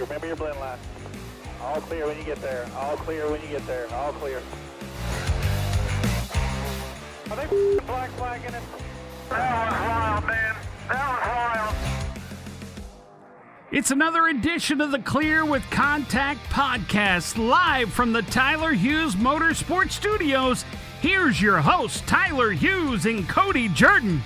Remember your line. All clear when you get there. All clear when you get there. All clear. That was wild, man. That was wild. It's another edition of the Clear with Contact podcast, live from the Tyler Hughes Motorsports Studios. Here's your host, Tyler Hughes and Cody Jordan.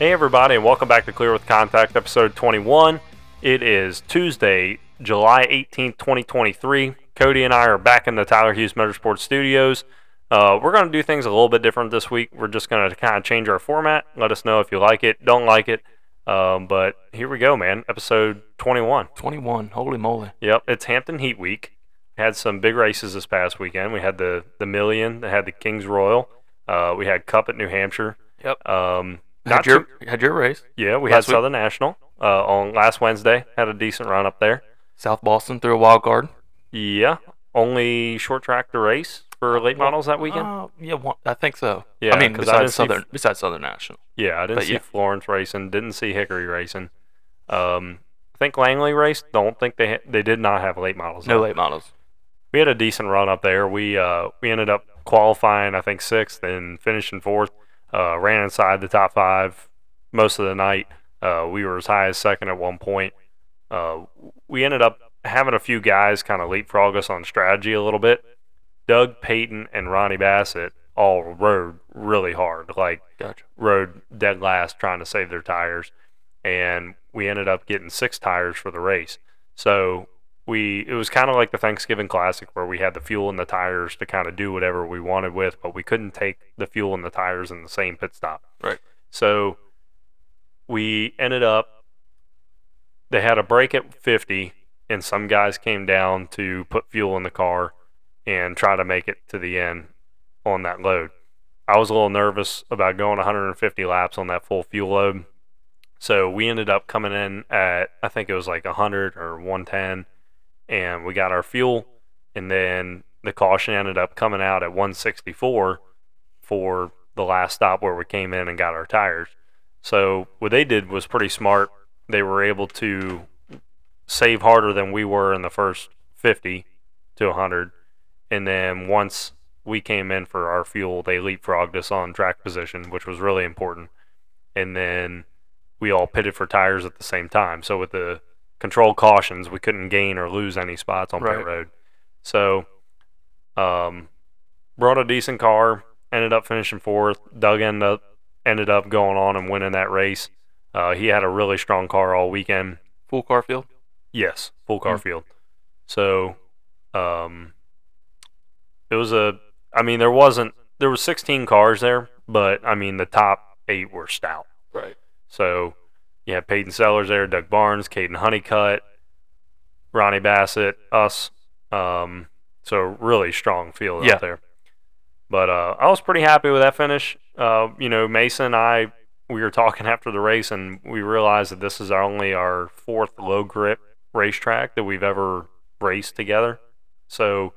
Hey, everybody, and welcome back to Clear with Contact, episode 21. It is Tuesday, July 18th, 2023. Cody and I are back in the Tyler Hughes Motorsports Studios. Uh, we're going to do things a little bit different this week. We're just going to kind of change our format. Let us know if you like it, don't like it. Um, but here we go, man. Episode 21. 21. Holy moly. Yep, it's Hampton Heat Week. Had some big races this past weekend. We had the the Million, they had the Kings Royal. Uh, we had Cup at New Hampshire. Yep. Um, Had not your, too- had your race. yeah, we last had week? Southern National uh, on last Wednesday. Had a decent run up there. South Boston through a wild card. Yeah, only short track to race for late models that weekend. Uh, yeah, one, I think so. Yeah, I mean, 'cause I didn't besides see Southern, besides Southern National. yeah, I didn't but see yeah. Florence racing. Didn't see Hickory racing. Um, I think Langley raced. Don't think they ha- they did not have late models. No late models. We had a decent run up there. We uh, we ended up qualifying, I think sixth, and finishing fourth. Uh, ran inside the top five most of the night. Uh, we were as high as second at one point. Uh, we ended up having a few guys kind of leapfrog us on strategy a little bit. Doug Payton and Ronnie Bassett all rode really hard, like Gotcha. rode dead last trying to save their tires, and we ended up getting six tires for the race. So we it was kind of like the Thanksgiving Classic where we had the fuel and the tires to kind of do whatever we wanted with, but we couldn't take the fuel and the tires in the same pit stop. Right. So we ended up they had a break at 50 and some guys came down to put fuel in the car and try to make it to the end on that load. I was a little nervous about going 150 laps on that full fuel load. So we ended up coming in at I think it was like 100 or 110 and we got our fuel and then the caution ended up coming out at 164 for the last stop where we came in and got our tires. So what they did was pretty smart. They were able to save harder than we were in the first 50 to 100 and then once we came in for our fuel, they leapfrogged us on track position, which was really important. And then we all pitted for tires at the same time. So with the controlled cautions, we couldn't gain or lose any spots on Right. pit road. So um, brought a decent car, ended up finishing fourth. Doug ended up ended up going on and winning that race. Uh, he had a really strong car all weekend. Full car field. Yes, full car Hmm. field. So, um, it was a. I mean, there wasn't. There was 16 cars there, but I mean, the top eight were stout. Right. So, you had Peyton Sellers there, Doug Barnes, Caden Honeycutt, Ronnie Bassett, us. Um, so really strong field Yeah. out there. But uh, I was pretty happy with that finish. Uh, you know, Mason and I, we were talking after the race, and we realized that this is our only our fourth low grip racetrack that we've ever raced together. So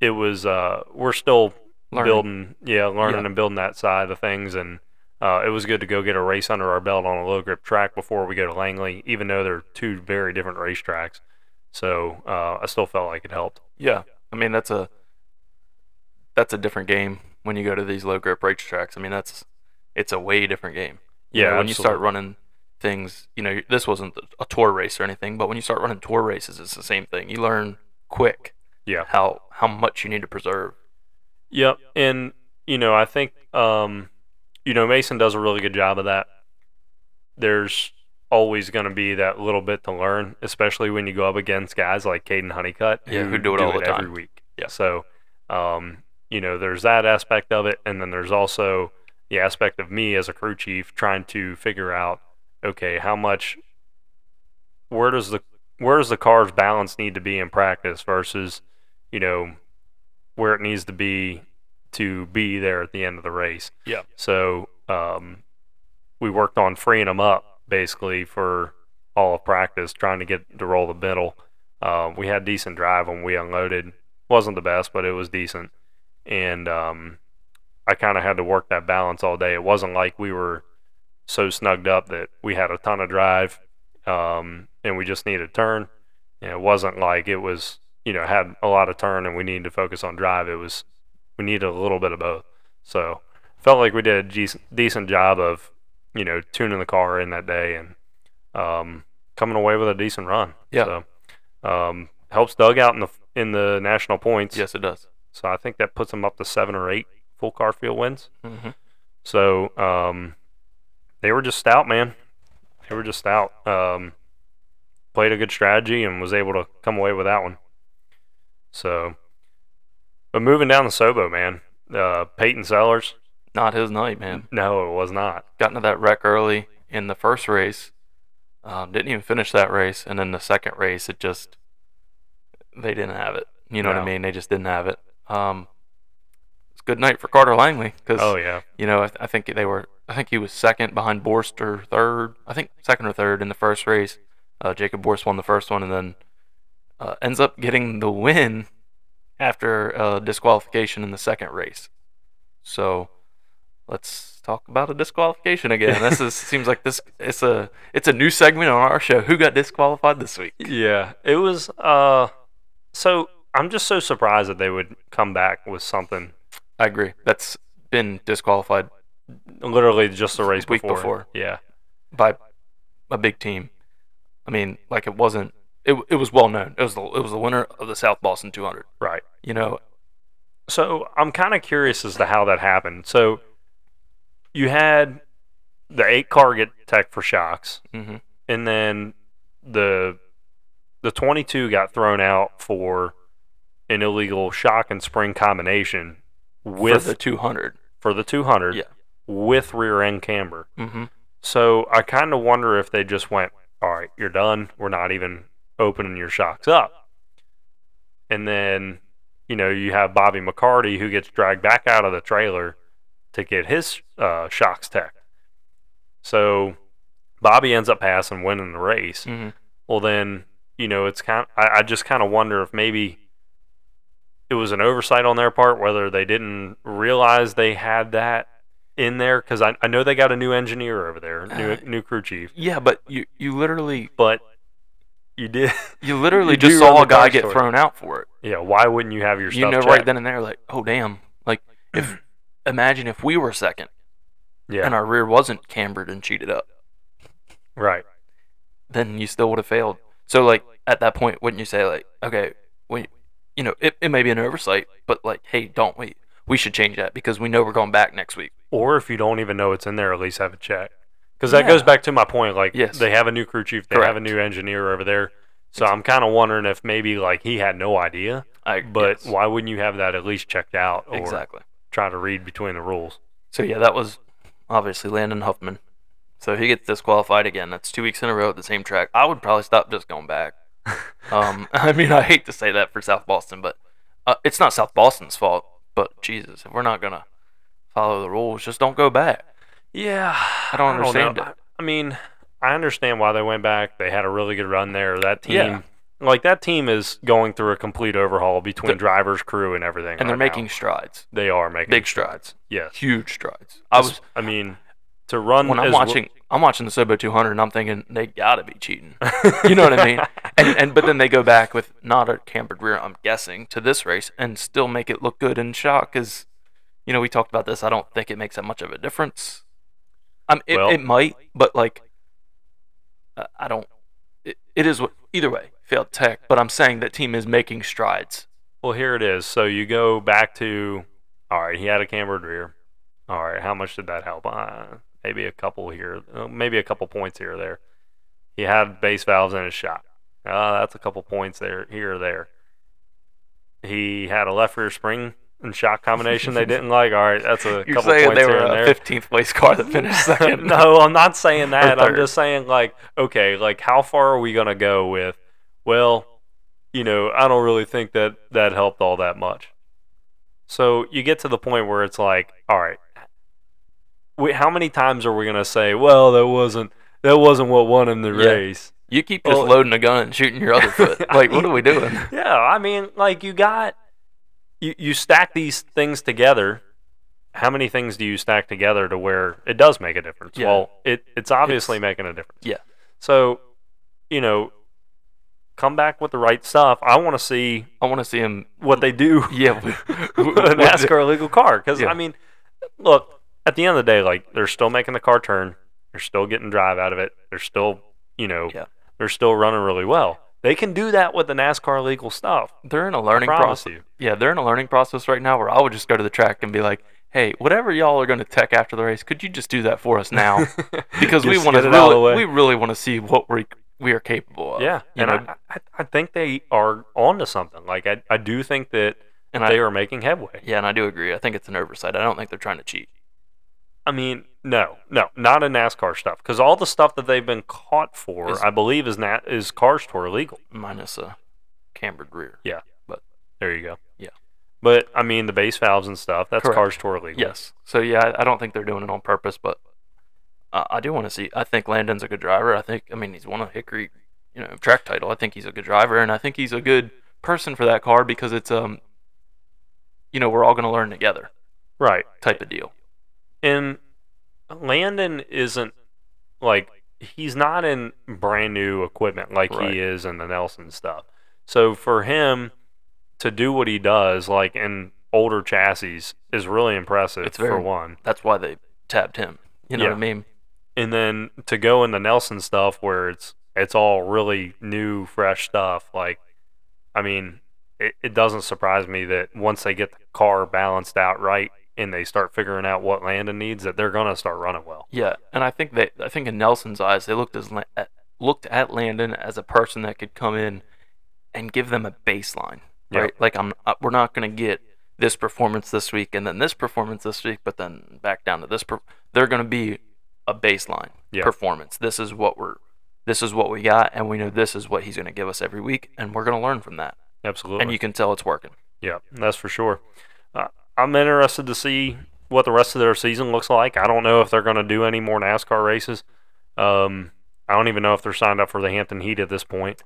it was. Uh, we're still Learning. building, yeah, learning Yeah. and building that side of things, and uh, it was good to go get a race under our belt on a low grip track before we go to Langley, even though they're two very different racetracks. So uh, I still felt like it helped. Yeah. I mean, that's a that's a different game when you go to these low grip racetracks. I mean, that's it's a way different game. You Yeah, know, when you start running things, you know, this wasn't a tour race or anything, but when you start running tour races, it's the same thing. You learn quick Yeah. how how much you need to preserve. Yep, and you know, I think um, you know Mason does a really good job of that. There's always going to be that little bit to learn, especially when you go up against guys like Caden Honeycutt, Yeah, who do it all the time. every week. Yeah. So, um, you know, there's that aspect of it, and then there's also the aspect of me as a crew chief trying to figure out, okay, how much, where does the where does the car's balance need to be in practice versus, you know, where it needs to be to be there at the end of the race. Yeah. So um, we worked on freeing them up basically for all of practice, trying to get to roll the middle. Uh, we had decent drive when we unloaded wasn't the best, but it was decent. And um, I kind of had to work that balance all day. It wasn't like we were so snugged up that we had a ton of drive um, and we just needed turn. And it wasn't like it was, you know, had a lot of turn and we needed to focus on drive. It was, we needed a little bit of both. So felt like we did a decent, decent job of, you know, tuning the car in that day and um, coming away with a decent run. Yeah. So, um, helps Doug out in the in the national points. Yes, it does. So I think that puts him up to seven or eight full car field wins. hmm So um, they were just stout, man. They were just stout. Um, played a good strategy and was able to come away with that one. So, but moving down the Sobo, man, uh, Peyton Sellers. Not his night, man. No, it was not. Got into that wreck early in the first race. Um, didn't even finish that race, and then the second race, it just they didn't have it. You know what I mean? They just didn't have it. Um, it's a good night for Carter Langley because Oh yeah, you know I, th- I think they were. I think he was second behind Borst or third. I think second or third in the first race. Uh, Jacob Borst won the first one, and then uh, ends up getting the win after uh, disqualification in the second race. So let's talk about a disqualification again. this is seems like this it's a it's a new segment on our show. Who got disqualified this week? yeah. It was. Uh, so I'm just so surprised that they would come back with something. I agree. That's been disqualified Literally just the race Week before. before. Yeah. by a big team. I mean, like it wasn't. It, it was well known. It was the it was the winner of the South Boston 200. Right. You know, So I'm kind of curious as to how that happened. So you had the eight car get tech for shocks, hmm and then the the 22 got thrown out for an illegal shock and spring combination with for the 200. for the 200 Yeah. with rear end camber. hmm So I kind of wonder if they just went, all right, you're done. We're not even opening your shocks up. And then, you know, you have Bobby McCarty who gets dragged back out of the trailer to get his uh, shocks tech. So Bobby ends up passing, winning the race. hmm Well, then, you know, it's kind. I, I just kind of wonder if maybe it was an oversight on their part, whether they didn't realize they had that in there. Because I, I know they got a new engineer over there, new Uh, new crew chief, Yeah, but you you literally but you did. you literally You just saw a guy get thrown out for it. yeah. Why wouldn't you have your You know, checked? right then and there, like, oh damn! Like, if imagine if we were second Yeah. and our rear wasn't cambered and cheated up, right. then you still would have failed. So like at that point, wouldn't you say like, okay, we, you know, it, it may be an oversight, but like, hey, don't we? We should change that because we know we're going back next week. Or if you don't even know it's in there, at least have a checked. Because that goes back to my point. Like, Yes. they have a new crew chief, they have a new engineer over there. So I'm kind of wondering if maybe like he had no idea, I, but yes, why wouldn't you have that at least checked out or exactly. try to read between the rules? So yeah, that was obviously Landon Huffman. So he gets disqualified again. That's two weeks in a row at the same track. I would probably stop just going back. um, I mean, I hate to say that for South Boston, but uh, it's not South Boston's fault. But Jesus, if we're not gonna follow the rules, just don't go back. Yeah, I don't understand know. it. I mean, I understand why they went back. They had a really good run there. That team, Yeah. like that team, is going through a complete overhaul between The- drivers, crew, and everything. And they're right now. making strides, They are making big strides, Yes, huge strides. I was I mean, to run when I'm well- watching, I'm watching the Sobo 200, and I'm thinking they gotta be cheating. you know what I mean? And and but then they go back with not a cambered rear, I'm guessing, to this race and still make it look good in shock. Because you know we talked about this. I don't think it makes that much of a difference. Um, it, Well- it might, but like, uh, I don't. It, it is what either way failed tech. But I'm saying that team is making strides. Well, here it is. So you go back to, all right, he had a cambered rear. All right, how much did that help? Uh, maybe a couple here, uh, maybe a couple points here or there. He had base valves in his shot. Uh, that's a couple points there, here or there. He had a left rear spring and shock combination they didn't like. All right, that's a You're couple saying points they were and a there. 15th place car that finished second? no, I'm not saying that. I'm just saying like, okay, like how far are we gonna go with? Well, you know, I don't really think that that helped all that much. So you get to the point where it's like, all right, we, how many times are we gonna say, well, that wasn't that wasn't what won him the Yeah. race? You keep just Well- loading a gun and shooting your other foot. Like, what are we doing? Yeah, I mean, like you got you, you stack these things together. How many things do you stack together to where it does make a difference? Yeah. Well, it, it's obviously It's- making a difference. Yeah. So, you know, come back with the right stuff. I want to see I want to see him. what they do Yeah. with a NASCAR legal car. Because Yeah. I mean, look, at the end of the day, like they're still making the car turn. They're still getting drive out of it. They're still, you know, Yeah. they're still running really well. They can do that with the NASCAR legal stuff. They're in a learning process. you. Yeah, they're in a learning process right now where I would just go to the track and be like, "Hey, whatever y'all are going to tech after the race, could you just do that for us now? Because we want to get it out of the way. really, we really want to see what we we are capable of. Yeah, and I, I, I think they are onto something. Like I, I do think that and they I are making headway. yeah, and I do agree. I think it's an oversight. I don't think they're trying to cheat. I mean, no, no, not in NASCAR stuff, because all the stuff that they've been caught for, Is- I believe, is nat is cars tour illegal. minus a cambered rear. Yeah, But- there you go. Yeah. but I mean, the base valves and stuff, that's Correct. cars tour illegal. Yes. So yeah, I, I don't think they're doing it on purpose, but uh, I do want to see. I think Landon's a good driver. I think. I mean, he's won a Hickory, you know, track title. I think he's a good driver, and I think he's a good person for that car because it's um, you know, we're all going to learn together right. type of deal. And Landon isn't like he's not in brand new equipment like Right. he is in the Nelson stuff. So for him to do what he does, like in older chassis, is really impressive It's for one. That's why they tapped him. You know Yeah. what I mean? And then to go in the Nelson stuff where it's it's all really new, fresh stuff. Like, I mean, it, it doesn't surprise me that once they get the car balanced out right and they start figuring out what Landon needs, that they're gonna start running well. Yeah, and I think they, I think in Nelson's eyes, they looked as at, looked at Landon as a person that could come in and give them a baseline, right? Like I'm, uh, we're not going to get this performance this week and then this performance this week, but then back down to this. Per- they're going to be a baseline Yeah. performance. This is what we're, this is what we got, and we know this is what he's going to give us every week, and we're going to learn from that. Absolutely. And you can tell it's working. Yeah, that's for sure. Uh, I'm interested to see what the rest of their season looks like. I don't know if they're going to do any more NASCAR races. Um, I don't even know if they're signed up for the Hampton Heat at this point.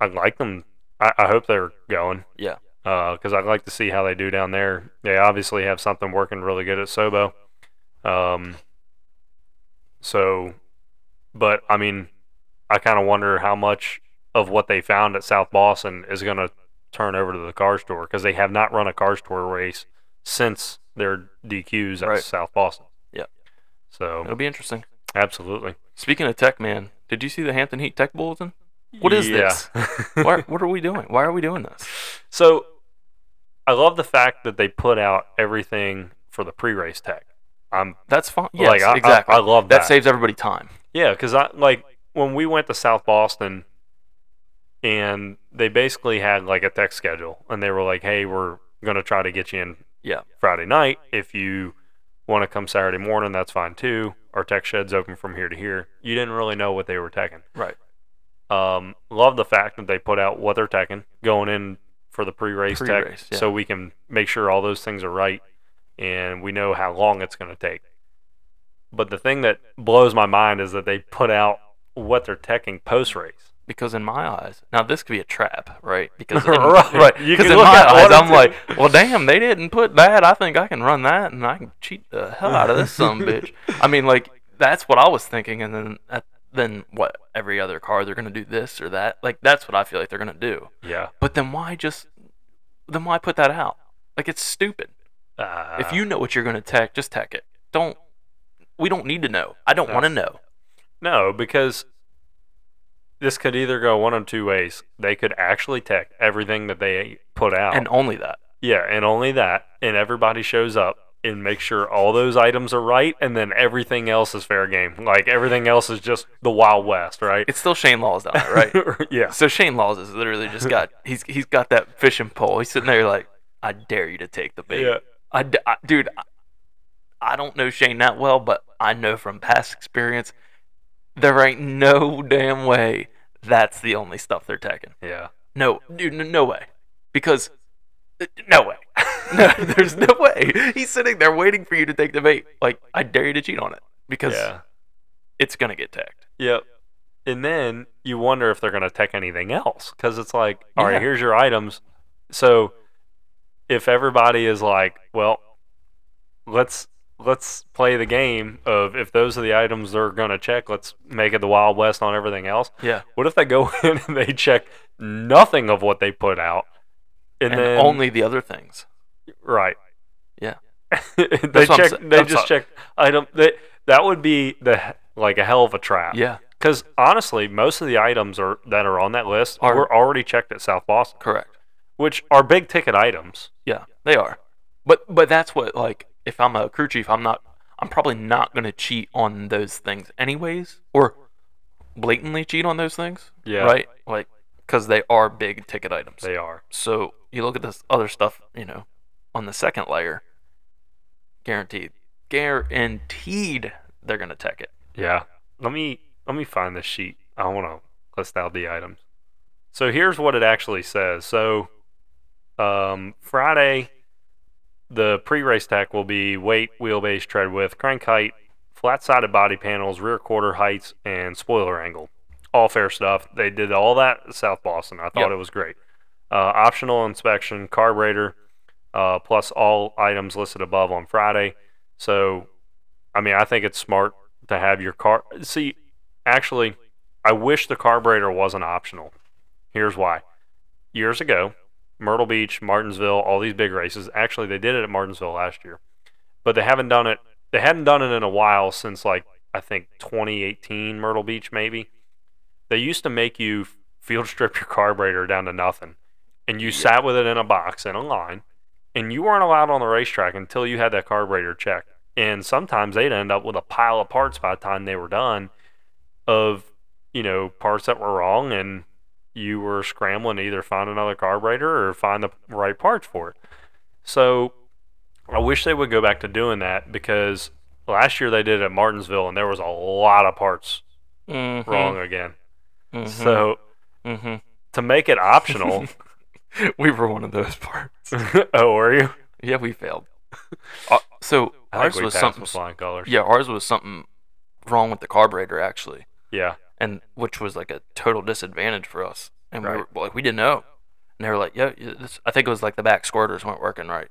I'd like them. I, I hope they're going Yeah, because I'd like to see how they do down there. They obviously have something working really good at Sobo. Um, so, but I mean, I kind of wonder how much of what they found at South Boston is going to turn over to the cars tour because they have not run a cars tour race since their DQs at Right. South Boston. Yeah. So, it'll be interesting. absolutely. Speaking of tech, man, did you see the Hampton Heat Tech Bulletin? What is Yeah. this? Why, what are we doing? Why are we doing this? So I love the fact that they put out everything for the pre-race tech. I'm That's fine. Yes, Like, I- I- exactly. I love that. that. saves everybody time. yeah, because I like when we went to South Boston, and they basically had like a tech schedule, and they were like, "Hey, we're gonna try to get you in Yeah. Friday night. If you want to come Saturday morning, that's fine too. Our tech shed's open from here to here." You didn't really know what they were teching. Right. Um, love the fact that they put out what they're teching going in for the pre-race, tech, yeah. so we can make sure all those things are right, and we know how long it's going to take. But the thing that blows my mind is that they put out what they're teching post-race. Because in my eyes, now this could be a trap, right? Because in, Right. Because in my eyes, I'm like, well, damn, they didn't put that. I think I can run that, and I can cheat the hell out of this some bitch. I mean, like that's what I was thinking, and then at, then what? Every other car, they're gonna do this or that. Like that's what I feel like they're gonna do. Yeah. But then why just? Then why put that out? Like it's stupid. Uh, if you know what you're gonna tech, just tech it. Don't. We don't need to know. I don't No. want to know. No, because this could either go one of two ways. They could actually tech everything that they put out. And only that. yeah, and only that. And everybody shows up and make sure all those items are right, and then everything else is fair game. Like everything else is just the Wild West, right? It's still Shane Laws down there, right? yeah. So Shane Laws is literally just got he's he's got that fishing pole. He's sitting there like, I dare you to take the bait. Yeah. I, I- dude, I, I don't know Shane that well, but I know from past experience, there ain't no damn way that's the only stuff they're taking. Yeah. No, dude, no way, because uh, no way. no, there's no way. He's sitting there waiting for you to take the bait. Like I dare you to cheat on it because Yeah. it's gonna get tagged. Yep. And then you wonder if they're going to tech anything else because it's like, all right, Yeah. here's your items. So if everybody is like, well, let's let's play the game of if those are the items they're gonna check, let's make it the Wild West on everything else. Yeah. What if they go in and they check nothing of what they put out, and, And, then only the other things. right? Yeah. they check. They I'm just sorry. check item. They, that would be the like a hell of a trap. Yeah. Because honestly, most of the items are that are on that list Are- were already checked at South Boston, Correct. which are big ticket items. Yeah, they are. But but that's what like if I'm a crew chief, I'm not. I'm probably not gonna cheat on those things anyways, or blatantly cheat on those things. Yeah. Right. Like because they are big ticket items. They are. So you look at this other stuff, you know, on the second layer. Guaranteed, guaranteed, they're gonna tech it. Yeah. Let me let me find this sheet. I want to list out the items. So here's what it actually says. So um, Friday, the pre-race tech will be weight, wheelbase, tread width, crank height, flat-sided body panels, rear quarter heights, and spoiler angle. All fair stuff. They did all that at South Boston. I thought Yep. it was great. Uh, optional inspection, carburetor, uh, plus all items listed above on Friday. So, I mean, I think it's smart to have your car. See, actually, I wish the carburetor wasn't optional. Here's why. Years ago, Myrtle Beach, Martinsville, all these big races. Actually, they did it at Martinsville last year, but they haven't done it. They hadn't done it in a while since like I think 2018 Myrtle Beach maybe. They used to make you field strip your carburetor down to nothing, and you sat with it in a box in a line, and you weren't allowed on the racetrack until you had that carburetor checked. And sometimes they'd end up with a pile of parts by the time they were done, of you know parts that were wrong, and you were scrambling to either find another carburetor or find the right parts for it. So I wish they would go back to doing that because last year they did it at Martinsville and there was a lot of parts Mm-hmm. wrong again. Mhm. So hmm to make it optional, we were one of those parts. oh, were you? Yeah, we failed. Uh, so ours was something. with flying colors. Yeah, ours was something wrong with the carburetor actually, Yeah. And which was like a total disadvantage for us. And we were like, we didn't know. And they were like, yeah, this, I think it was like the back squirters weren't working right.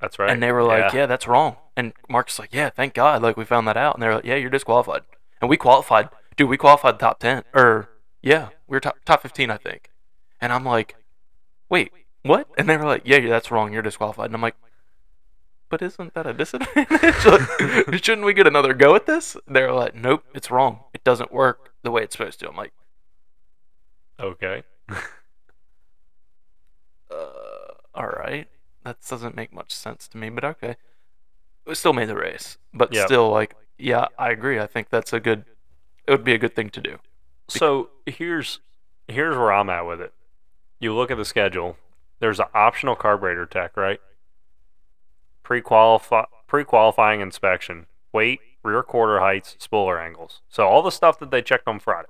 That's right. And they were like, yeah. yeah. that's wrong. And Mark's like, yeah, thank God, like we found that out. And they're like, yeah, you're disqualified. And we qualified, dude. We qualified top ten, or yeah, we were top top fifteen, I think. And I'm like, wait, what? And they were like, yeah, yeah, that's wrong. You're disqualified. And I'm like, but isn't that a disadvantage? Like, Shouldn't we get another go at this? They're like, nope, it's wrong. It doesn't work the way it's supposed to. I'm like, Okay. uh, all right. That doesn't make much sense to me, but okay. We still made the race, but Yep. still, like, yeah, I agree. I think that's a good. It would be a good thing to do. So here's here's where I'm at with it. You look at the schedule. There's an optional carburetor tech, right? Pre-qualify pre-qualifying inspection, weight, rear quarter heights, spoiler angles. So all the stuff that they checked on Friday.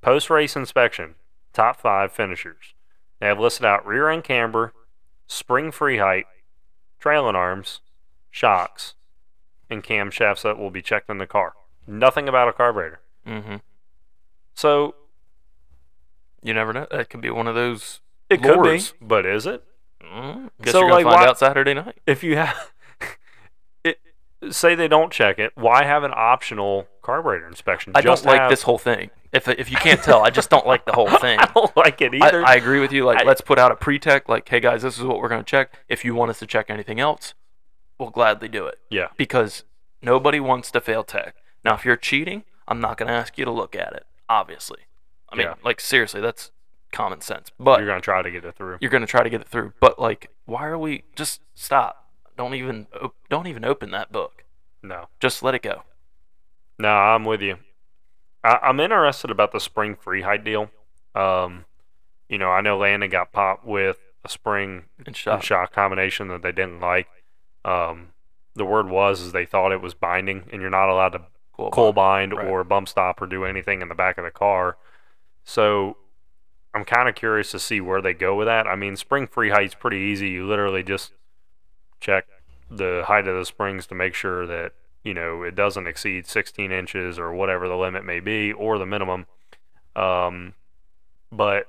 Post-race inspection, top five finishers. They have listed out rear end camber, spring free height, trailing arms, shocks, and camshafts that will be checked in the car. Nothing about a carburetor. Mm-hmm. So You never know. That could be one of those. it could be, but is it? Mm, guess So, you're gonna like, find why- out Saturday night. If you have, it, say they don't check it, why have an optional carburetor inspection? I don't like have- this whole thing. If if you can't tell, I just don't like the whole thing. I don't like it I, either. I agree with you. Like, I- let's put out a pre-tech. Like, hey guys, this is what we're gonna check. If you want us to check anything else, we'll gladly do it. yeah, because nobody wants to fail tech. Now, if you're cheating, I'm not going to ask you to look at it, obviously. I mean, Yeah. like, seriously, that's common sense. But you're gonna try to get it through. you're going to try to get it through. But, like, why are we just stop? Don't even don't even open that book. No, Just let it go. no, I'm with you. I, I'm interested about the spring free height deal. Um, you know, I know Landon got popped with a spring And and shot. shock combination that they didn't like. Um, the word was is they thought it was binding, and you're not allowed to Cool. coil bind Right. or bump stop or do anything in the back of the car. So I'm kind of curious to see where they go with that. I mean, spring free height's pretty easy. You literally just check the height of the springs to make sure that you know it doesn't exceed 16 inches or whatever the limit may be or the minimum. Um, but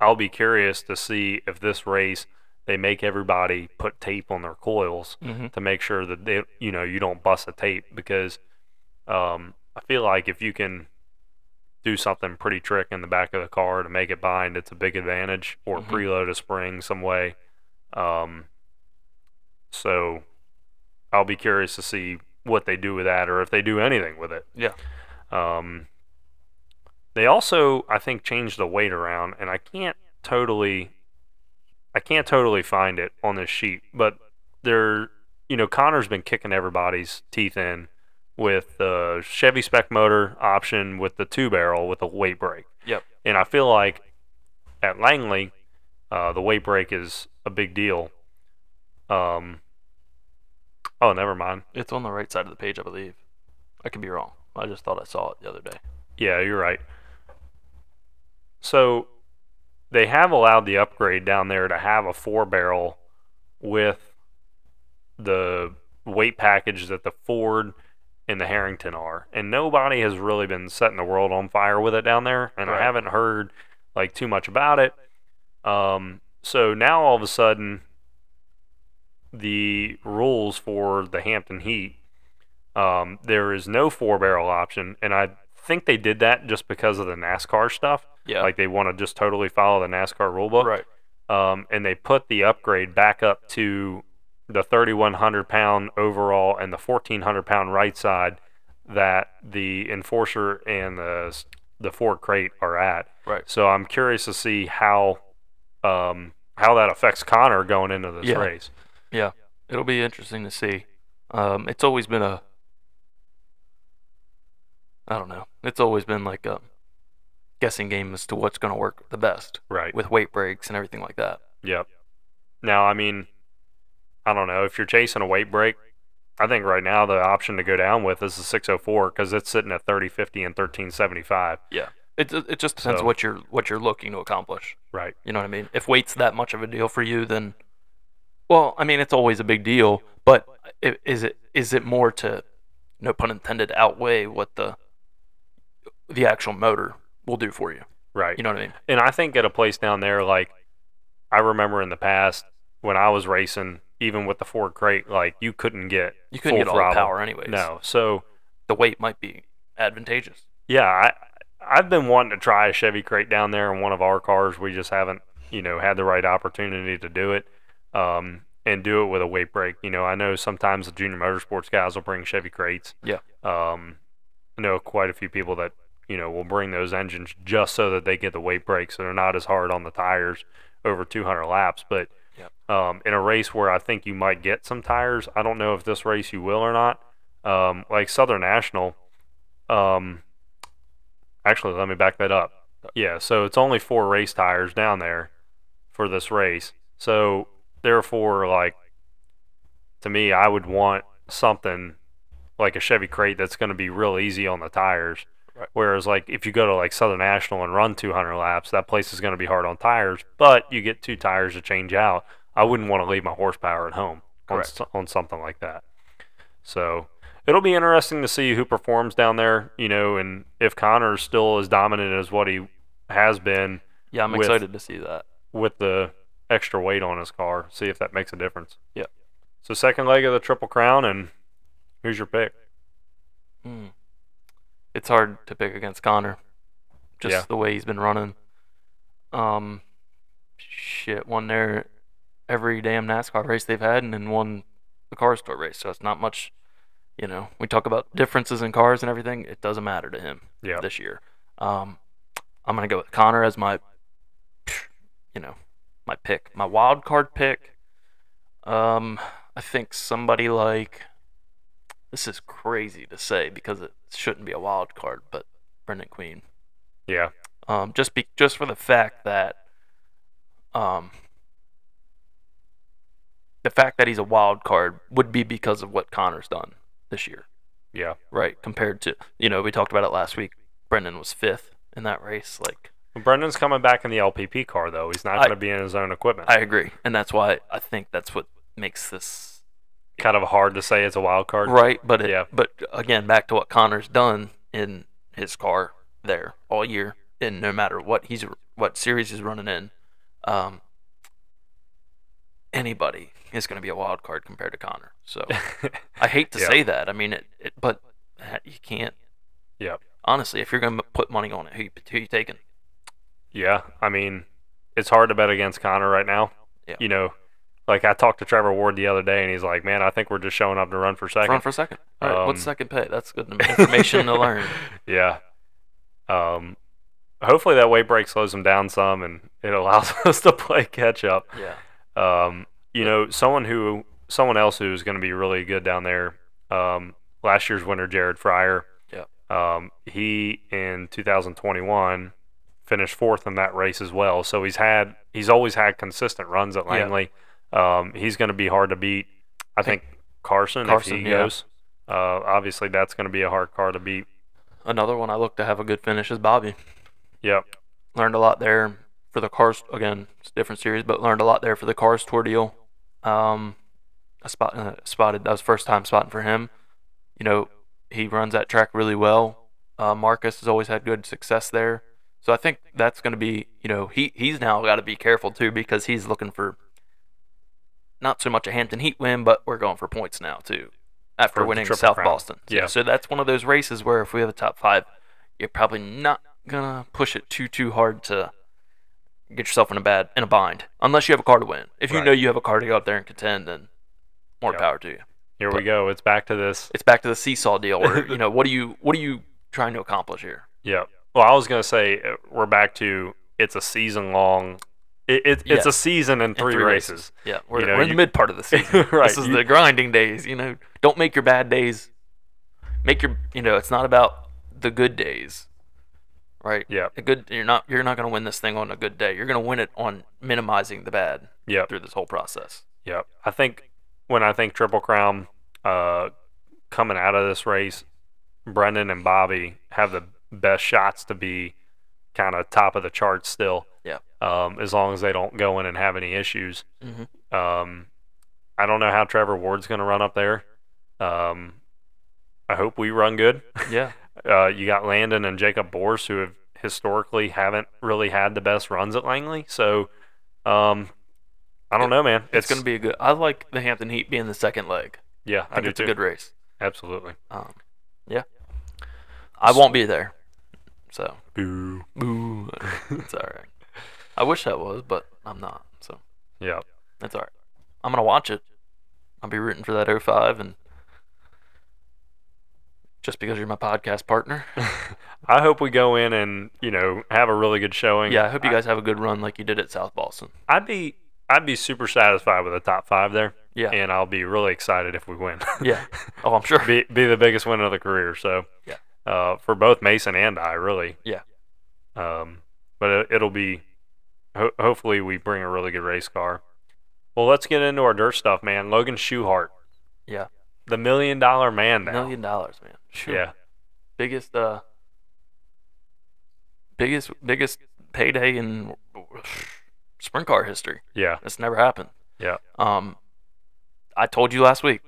I'll be curious to see if this race they make everybody put tape on their coils Mhm. to make sure that they, you know, you don't bust a tape because um, I feel like if you can do something pretty trick in the back of the car to make it bind, it's a big advantage, or Mhm. preload a spring some way. Um, so I'll be curious to see what they do with that, or if they do anything with it. Yeah. Um, they also, I think, changed the weight around, and I can't totally, I can't totally find it on this sheet, but they're, you know, Connor's been kicking everybody's teeth in with the Chevy spec motor option with the two barrel with a weight brake. Yep. And I feel like at Langley, uh, the weight brake is a big deal. Um. Oh, never mind. It's on the right side of the page, I believe. I could be wrong. I just thought I saw it the other day. Yeah, you're right. So they have allowed the upgrade down there to have a four barrel with the weight package that the Ford and the Harrington are. And nobody has really been setting the world on fire with it down there. And I haven't heard like too much about it. Um, so now all of a sudden the rules for the Hampton Heat um, there is no four barrel option, and I think they did that just because of the NASCAR stuff. Yeah. Like they want to just totally follow the NASCAR rulebook. right. Um, and they put the upgrade back up to the 3,100 pound overall and the 1,400 pound right side that the Enforcer and the the Ford Crate are at. Right. So I'm curious to see how um, how that affects Connor going into this Yeah. race. Yeah. It'll be interesting to see. Um, it's always been a. I don't know. It's always been like a guessing game as to what's going to work the best Right. with weight breaks and everything like that. Yep. Now, I mean, I don't know if you're chasing a weight break. I think right now the option to go down with is the 604 because it's sitting at 3050 and 1375. Yeah. It it just depends So- what you're what you're looking to accomplish. Right. You know what I mean? If weight's that much of a deal for you, then, well, I mean, it's always a big deal. But is it is it more to, no pun intended, outweigh what the the actual motor will do for you? Right. You know what I mean? and I think at a place down there, like I remember in the past when I was racing, even with the Ford Crate, like you couldn't get You couldn't full get all the power anyways. No. So The weight might be advantageous. yeah, I I've been wanting to try a Chevy Crate down there in one of our cars. We just haven't, you know, had the right opportunity to do it. Um, and do it with a weight break. You know, I know sometimes the junior motorsports guys will bring Chevy crates. Yeah. Um, I know quite a few people that you know will bring those engines just so that they get the weight break, so they're not as hard on the tires over 200 laps. But. Um, in a race where I think you might get some tires, I don't know if this race you will or not. Um, like Southern National, um, actually, let me back that up. Yeah, so it's only four race tires down there for this race. So therefore, like to me, I would want something like a Chevy Crate that's going to be real easy on the tires. Right. Whereas, like if you go to like Southern National and run 200 laps, that place is going to be hard on tires. But you get two tires to change out. I wouldn't want to leave my horsepower at home on, Correct. on something like that. So it'll be interesting to see who performs down there. You know, and if Connor's still as dominant as what he has been Yeah, I'm With- excited to see that. with the extra weight on his car. See if that makes a difference. Yep. So second leg of the Triple Crown, and who's your pick? Mm. It's hard to pick against Connor, just Yeah. the way he's been running. Um, shit, one there every damn NASCAR race they've had, and then won the cars tour race. So it's not much. You know, we talk about differences in cars and everything. It doesn't matter to him Yeah. this year. Um, I'm gonna go with Connor as my, you know, my pick, my wild card pick. Um, I think somebody like this is crazy to say because it shouldn't be a wild card, but Brendan Queen. Yeah. Um, just be just for the fact that, um, the fact that he's a wild card would be because of what Connor's done this year, Yeah. right? Compared to you know we talked about it last week. Brendan was fifth in that race. Like Well, Brendan's coming back in the LPP car though. He's not going to be in his own equipment. I agree, and that's why I think that's what makes this kind of hard to say it's a wild card. right. But it, Yeah. but again, back to what Connor's done in his car there all year, and no matter what he's what series he's running in, um, anybody is going to be a wild card compared to Connor. So I hate to Yeah. say that. I mean, it, it but uh, you can't. Yeah. Honestly, if you're going to put money on it, who you, who you taking? Yeah, I mean, it's hard to bet against Connor right now. Yeah. You know, like I talked to Trevor Ward the other day, and he's like, "Man, I think we're just showing up to run for second. Run for second. All right, what's Um, second pay? That's good information to learn. Yeah. Um, hopefully that weight break slows him down some, and it allows us to play catch up. Yeah. Um, you know, someone who, someone else who's going to be really good down there. Um, last year's winner, Jared Fryar. Yep. Um, he in 2021 finished fourth in that race as well. So he's had, he's always had consistent runs at Yeah. Langley. Um, he's going to be hard to beat. I think Carson, Carson, if he yeah. goes. Uh, obviously that's going to be a hard car to beat. Another one I look to have a good finish is Bobby. Yep. Learned a lot there for the cars. Again, it's a different series, but learned a lot there for the cars tour deal. Um, I spot, uh, spotted that was first time spotting for him. You know, he runs that track really well. Uh, Marcus has always had good success there, so I think that's going to be. You know, he he's now got to be careful too because he's looking for not so much a Hampton Heat win, but we're going for points now too. After For winning South Crown. Boston, Yeah. So that's one of those races where if we have a top five, you're probably not gonna push it too too hard to get yourself in a bad in a bind unless you have a car to win. If you Right. know you have a car to go up there and contend, then more Yep. power to you. Here we go. It's back to this. It's back to the seesaw deal, where you know what are you what are you trying to accomplish here? Yeah. Well, I was gonna say uh, we're back to it's a season long. It, it, it's Yeah. a season in In three, races. Yeah, we're, You know, we're in you- the mid part of the season. Right, This is you- the grinding days. You know, don't make your bad days. Make your you know it's not about the good days, right? Yeah. A good you're not you're not gonna win this thing on a good day. You're gonna win it on minimizing the bad Yep. through this whole process. Yep. I think when I think Triple Crown, uh, coming out of this race, Brendan and Bobby have the best shots to be kind of top of the charts still. Yeah. Um, as long as they don't go in and have any issues. Mm-hmm. Um, I don't know how Trevor Ward's going to run up there. Um, I hope we run good. Yeah. Uh, you got Landon and Jacob Borst who have historically haven't really had the best runs at Langley. So, um, I don't know, man. It's, gonna be a good. I like the Hampton Heat being the second leg. yeah, I I, think it's too. a good race. Absolutely. Um, yeah. I won't be there, so Boo. boo. it's all right. I wish I was, but I'm not. So Yeah. that's all right. I'm gonna watch it. I'll be rooting for that 05 and just because you're my podcast partner. I hope we go in and you know have a really good showing. Yeah, I hope you guys have a good run like you did at South Boston. I'd be I'd be super satisfied with a top five there. Yeah. And I'll be really excited if we win. Yeah. Oh, I'm sure. be be the biggest win of the career. So Yeah. Uh, for both Mason and I, really. Yeah. Um, but it, it'll be. Ho- hopefully, we bring a really good race car. Well, let's get into our dirt stuff, man. Logan Schuchart, Yeah. the million dollar man now. Million dollars, man. Sure. Yeah. biggest uh biggest biggest payday in sprint car history. Yeah. It's never happened. Yeah. Um I told you last week,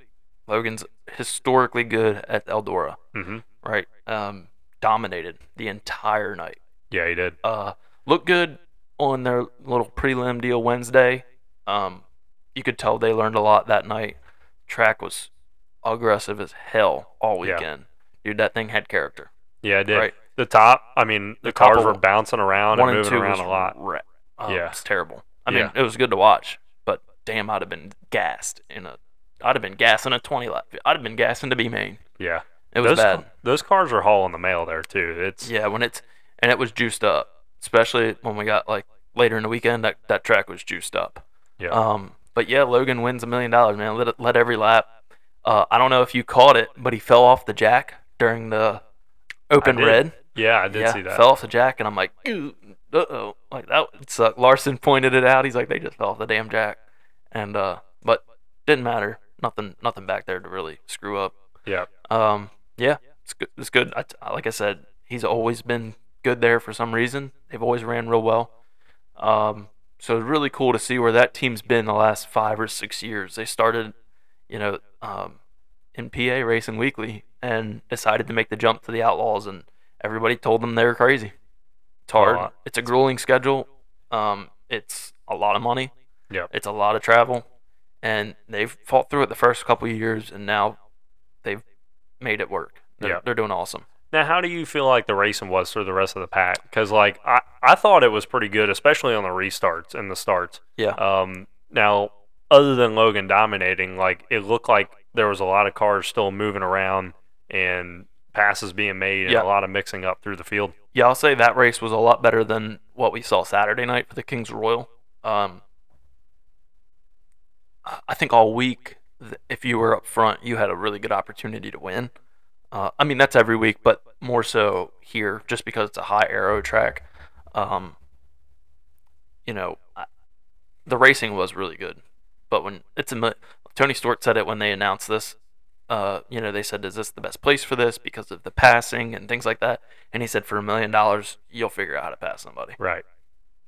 Logan's historically good at Eldora, hmm right? Um dominated the entire night. Yeah, he did. Uh looked good on their little prelim deal Wednesday. Um you could tell they learned a lot that night. Track was aggressive as hell all Yeah. weekend. Dude, that thing had character. Yeah, it did. Right. The top, I mean, the, The cars were bouncing around and moving around a lot. Re- oh, Yeah. it's terrible. I Yeah. mean, it was good to watch, but damn, I'd have been gassed in a. I'd have been gassing a twenty lap. I'd have been gassing to be main. Yeah. It was those, bad. those cars are hauling the mail there too. It's Yeah, when it's and it was juiced up, especially when we got like later in the weekend. That that track was juiced up. yeah. Um, but yeah, Logan wins a million dollars, man. Let let every lap. Uh, I don't know if you caught it, but he fell off the jack during the open red. yeah, I did yeah, see that. fell off the jack, and I'm like, uh oh, like that would suck. Larson pointed it out. He's like, they just fell off the damn jack, and uh, but didn't matter. Nothing, nothing back there to really screw up. yeah. Um, yeah, it's good. It's good. I, like I said, he's always been good there for some reason. They've always ran real well. Um, so it's really cool to see where that team's been the last five or six years. They started, you know, um, in PA Racing Weekly and decided to make the jump to the Outlaws, and everybody told them they were crazy. It's hard. It's a grueling schedule. Um, it's a lot of money. Yep. It's a lot of travel. and they've fought through it the first couple of years, and now they've made it work. They're, Yeah. they're doing awesome. Now, how do you feel like the racing was for the rest of the pack? Because like I, I thought it was pretty good, especially on the restarts and the starts. Yeah. Um, now, other than Logan dominating, like it looked like there was a lot of cars still moving around and passes being made and a lot of mixing up through the field. Yeah, I'll say that race was a lot better than what we saw Saturday night for the Kings Royal. Um, I think all week, if you were up front, you had a really good opportunity to win. Uh, I mean, that's every week, but more so here, just because it's a high aero track. Um, you know, I, the racing was really good, but when it's a Tony Stewart said it when they announced this. Uh, you know, they said, "Is this the best place for this because of the passing and things like that?" And he said, "For a million dollars, you'll figure out how to pass somebody." Right.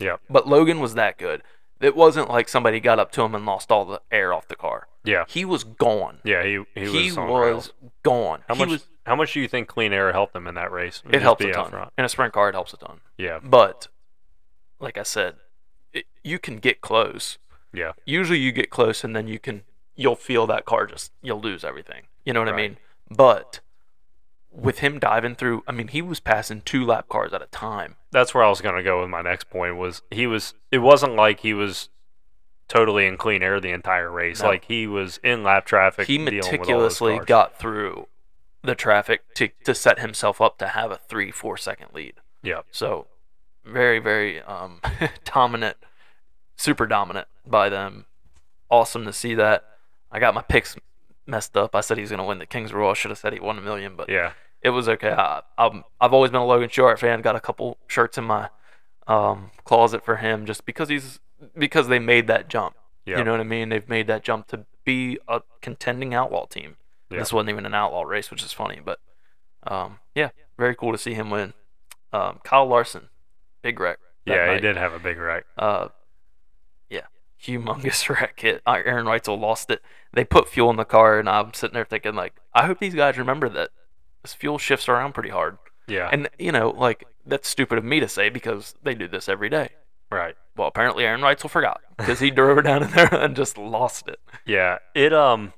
Yeah. But Logan was that good. It wasn't like somebody got up to him and lost all the air off the car. Yeah. He was gone. Yeah. He he was. He was gone. How He much? was- how much do you think clean air helped him in that race? it helps a ton. front. In a sprint car, it helps a ton. Yeah. But like I said, it, you can get close. Yeah. Usually, you get close, and then you can you'll feel that car just you'll lose everything. You know what I mean? But with him diving through, I mean, he was passing two lap cars at a time. that's where I was gonna go with my next point. Was he was? It wasn't like he was totally in clean air the entire race. No. Like he was in lap traffic. he dealing with all those meticulously got through the traffic to, to set himself up to have a three four second lead Yeah. so very very um, dominant super dominant by them awesome to see that i got my picks messed up i said he was going to win the kings royal i should have said he won a million but Yeah. it was okay I, I'm, i've always been a Logan Schuchart fan got a couple shirts in my um, closet for him just because he's because they made that jump Yeah. you know what I mean? They've made that jump to be a contending outlaw team. Yeah. This wasn't even an outlaw race, which is funny, but um, yeah, very cool to see him win. Um, Kyle Larson, big wreck. Yeah. He did have a big wreck. Uh, humongous wreck. It, uh, Aaron Reutzel lost it. They put fuel in the car, and I'm sitting there thinking, like, I hope these guys remember that this fuel shifts around pretty hard. Yeah. And you know, like that's stupid of me to say because they do this every day. right. Well, apparently Aaron Reutzel forgot because he drove down in there and just lost it. Yeah. It um.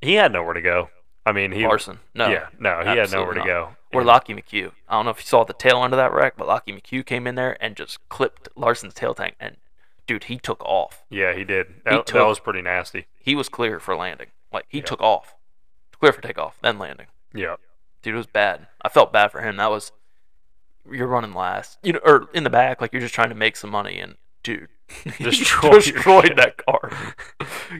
He had nowhere to go. I mean, he Larson, no, Yeah. No, he had nowhere to not. go. Or Lockie McHugh. I don't know if you saw the tail end of that wreck, but Lockie McHugh came in there and just clipped Larson's tail tank, and dude, he took off. Yeah, he did. That, that took- was pretty nasty. He was clear for landing. Like he Yeah. took off, clear for takeoff, then landing. Yeah. Dude, it was bad. I felt bad for him. That was you're running last, you know, or in the back, like you're just trying to make some money, and dude, he Destroyed destroyed that car.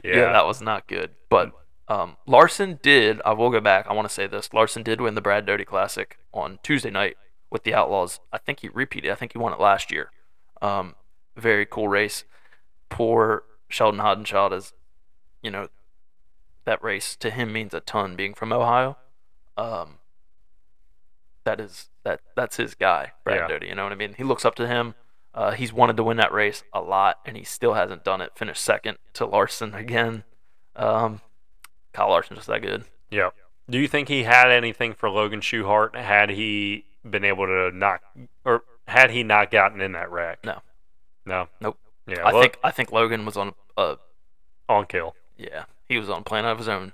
yeah. Yeah. that was not good. But um, Larson did. I will go back. I want to say this. Larson did win the Brad Doty Classic on Tuesday night with the Outlaws. I think he repeated. I think he won it last year. Um, very cool race. Poor Sheldon Haudenschild is, you know, that race to him means a ton. Being from Ohio, um, that is that that's his guy, Brad Yeah. Doty. You know what I mean? He looks up to him. Uh, he's wanted to win that race a lot, and he still hasn't done it. Finished second to Larson again. Um, Kyle Larson's just that good. Yeah. Do you think he had anything for Logan Schuchart had he been able to knock or had he not gotten in that wreck? No. No. Nope. Yeah. I well, think I think Logan was on a on kill. yeah he was on a planet of his own,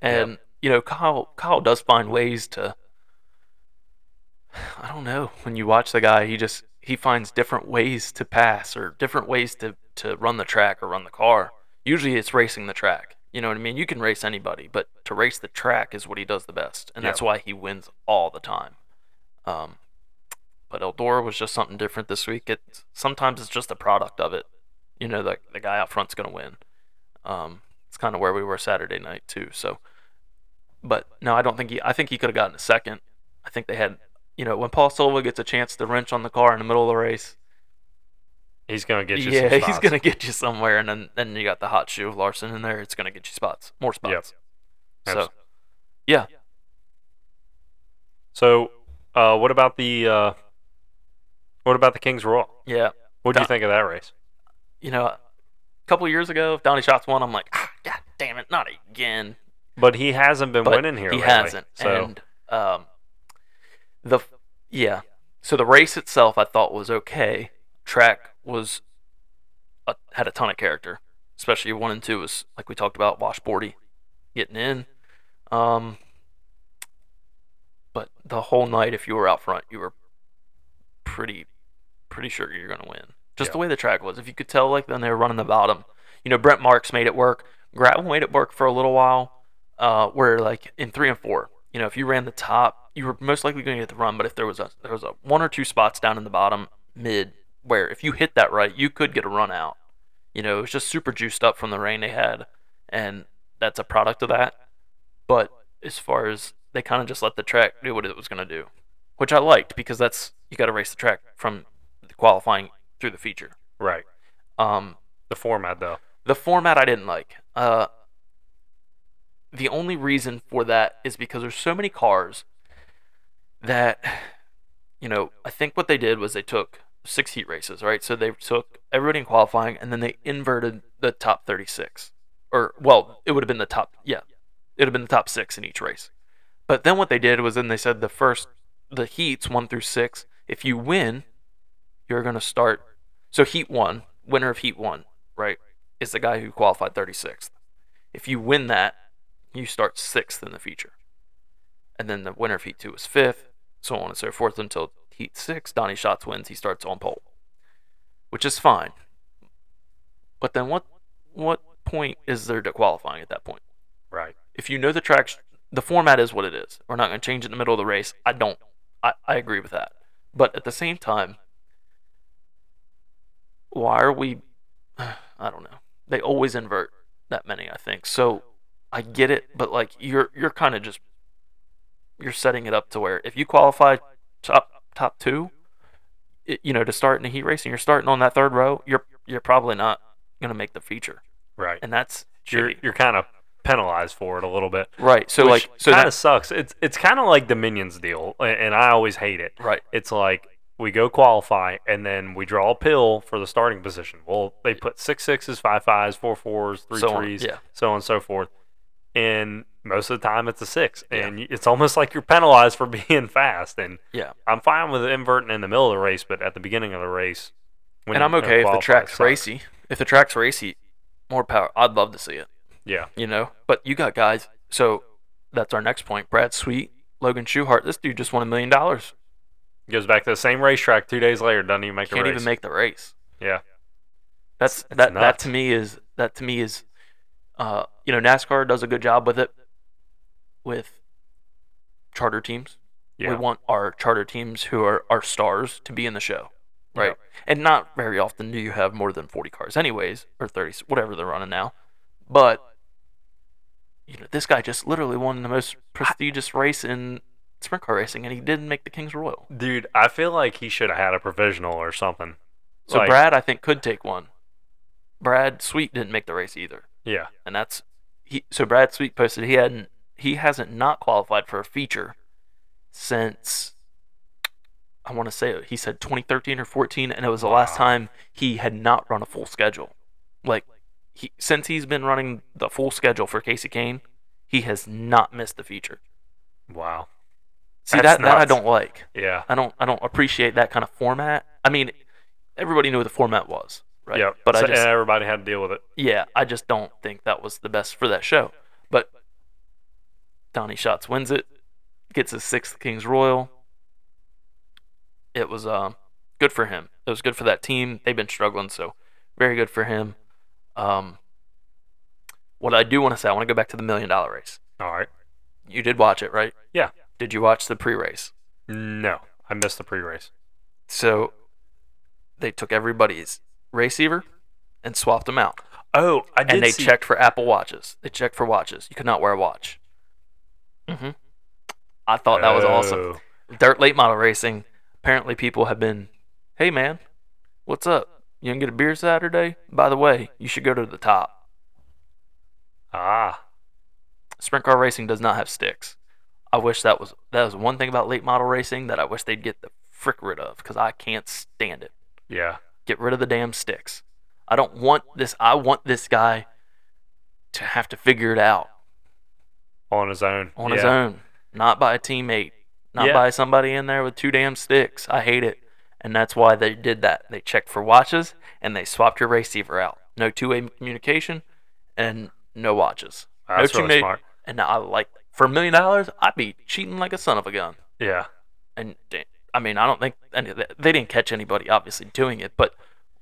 and you know Kyle Kyle does find ways to. I don't know when you watch the guy, he just he finds different ways to pass or different ways to to run the track or run the car. Usually it's racing the track. You know what I mean? You can race anybody, but to race the track is what he does the best, and that's why he wins all the time. Um, but Eldora was just something different this week. It sometimes it's just a product of it. You know, the the guy out front's gonna win. Um, it's kind of where we were Saturday night too. So, but no, I don't think he. I think he could have gotten a second. I think they had, you know, when Paul Silva gets a chance to wrench on the car in the middle of the race, He's gonna get you. yeah, he's gonna get you somewhere. And then then you got the hot shoe of Larson in there. It's gonna get you spots, more spots. Yep. So, yeah, So, uh, what about the uh, what about the Kings Royal? yeah. What do you think of that race? You know, a couple of years ago, if Donnie Schatz won, I'm like, ah, god damn it, not again. But he hasn't been but winning here. He lately, hasn't. So And um, the yeah. So the race itself, I thought was okay. Track was a, had a ton of character. especially one and two was like we talked about washboardy getting in. Um, but the whole night, if you were out front, you were pretty pretty sure you're gonna win. Just the way the track was. If you could tell, like when they were running the bottom, you know, Brent Marks made it work. Gravel made it work for a little while. Uh, where like in three and four, you know, if you ran the top, you were most likely going to get the run. But if there was a there was a one or two spots down in the bottom mid where if you hit that right, you could get a run out. You know, it was just super juiced up from the rain they had, and that's a product of that. But as far as they kind of just let the track do what it was going to do, which I liked because that's you got to race the track from the qualifying through the feature. Right. Um, The format though. the format I didn't like. Uh, the only reason for that is because there's so many cars that, you know, I think what they did was they took six heat races, right? So they took everybody in qualifying and then they inverted the top 36. Or, well, it would have been the top, yeah, it would have been the top six in each race. But then what they did was then they said the first, the heats one through six, if you win, you're going to start. So heat one, winner of heat one, right, is the guy who qualified 36th. If you win that, you start sixth in the feature. And then the winner of heat two is fifth, so on and so forth until heat six. Donnie Schatz wins, he starts on pole, which is fine. But then what what point is there to qualifying at that point? Right. If you know the tracks, the format is what it is. We're not going to change it in the middle of the race. I don't. I, I agree with that. But at the same time, why are we? I don't know. They always invert that many. I think so. I get it, but like you're you're kind of just you're setting it up to where if you qualify top top two, it, you know, to start in a heat race and you're starting on that third row, you're you're probably not gonna make the feature, Right. and that's you're shitty. you're kind of penalized for it a little bit. right. So like so kind of sucks. It's it's kind of like Dominion's deal, and I always hate it. right. It's like we go qualify and then we draw a pill for the starting position. Well, they put six sixes, five fives, four fours, three So on, yeah. so on and so forth. And most of the time it's a six, and y it's almost like you're penalized for being fast. And Yeah. I'm fine with inverting in the middle of the race, but at the beginning of the race, when and I'm okay if the track's sucks. racy. If the track's racy, more power. I'd love to see it. Yeah, you know. But you got guys. So that's our next point. Brad Sweet, Logan Schuchart. This dude just won a million dollars. Goes back to the same racetrack two days later. Doesn't even make Can't the race. even make the race. yeah, That's It's that. That to me is that to me is, uh, you know, NASCAR does a good job with it, with charter teams. yeah. We want our charter teams who are our stars to be in the show, right? And not very often do you have more than 40 cars, anyways, or 30, whatever they're running now. But you know, this guy just literally won the most prestigious race in sprint car racing, and he didn't make the Kings Royal. Dude, I feel like he should have had a provisional or something. So Like- Brad, I think, could take one. Brad Sweet didn't make the race either, Yeah, and that's he. So Brad Sweet posted he hadn't he hasn't not qualified for a feature since I want to say he said 2013 or 14, and it was the last time he had not run a full schedule. Like he since he's been running the full schedule for Kasey Kahne, he has not missed the feature. wow. See That's that that I don't like. Yeah, I don't I don't appreciate that kind of format. I mean, everybody knew what the format was, right? yeah. But so, I just and everybody had to deal with it. yeah, I just don't think that was the best for that show. But Donnie Schatz wins it, gets his sixth Kings Royal. It was um, good for him. It was good for that team. They've been struggling, so very good for him. Um, what I do want to say, I want to go back to the million dollar race. All right. You did watch it, right? Yeah. Did you watch the pre race? No, I missed the pre-race. So they took everybody's receiver and swapped them out. Oh, I did and they see. checked for Apple watches. They checked for watches. You could not wear a watch. hmm I thought that was awesome. Oh, Dirt late model racing. Apparently, people have been, hey man, what's up? You gonna get a beer Saturday? By the way, you should go to the top. Ah, Sprint car racing does not have sticks. I wish that was that was one thing about late model racing that I wish they'd get the frick rid of because I can't stand it. yeah. Get rid of the damn sticks. I don't want this. I want this guy to have to figure it out. On his own. on yeah. his own, not by a teammate, not Yeah. by somebody in there with two damn sticks. I hate it. And that's why they did that. They checked for watches and they swapped your receiver out. no two-way communication, and no watches. That's no really smart. And I like for a million dollars, I'd be cheating like a son of a gun. Yeah. And I mean, I don't think any they didn't catch anybody obviously doing it, but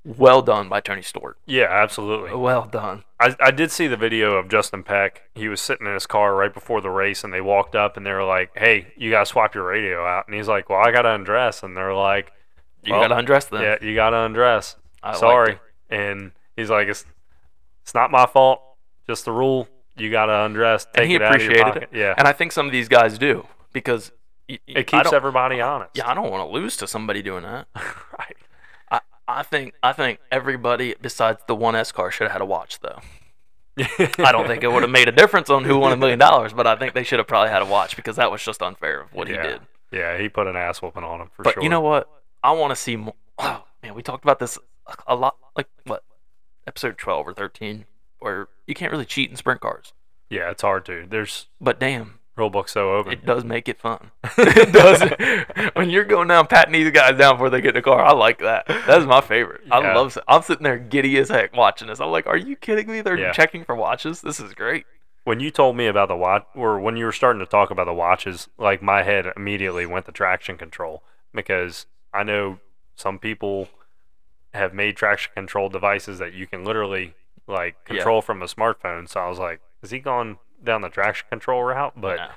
well done by Tony Stewart. Yeah, absolutely. Well done. I, I did see the video of Justin Peck. He was sitting in his car right before the race, and they walked up and they were like, "Hey, you gotta swap your radio out." And he's like, "Well, I gotta undress." And they're like, You gotta undress them. "Yeah, you gotta undress." I Sorry. And he's like, "It's it's not my fault. Just the rule. You gotta undress. Take and he it out of your appreciated it. Yeah, And I think some of these guys do because y- it keeps everybody honest. Yeah, I don't want to lose to somebody doing that. right. I, I think I think everybody besides the one S car should have had a watch though. I don't think it would have made a difference on who won a million dollars, but I think they should have probably had a watch because that was just unfair of what yeah. he did. Yeah, he put an ass whooping on him for But sure. you know what? I want to see more. Oh man, we talked about this a- a lot. Like what? Episode twelve or thirteen, where you can't really cheat in sprint cars. Yeah, it's hard to. There's But damn, rule book so open. it does make it fun. it does. when you're going down, patting these guys down before they get in the car, I like that. That's my favorite. I Yeah. love. I'm sitting there giddy as heck watching this. I'm like, are you kidding me? They're Yeah. checking for watches. This is great. when you told me about the watch, or when you were starting to talk about the watches, like my head immediately went to traction control because I know some people have made traction control devices that you can literally like Yeah. control from a smartphone. So I was like, is he going down the traction control route? But Yeah.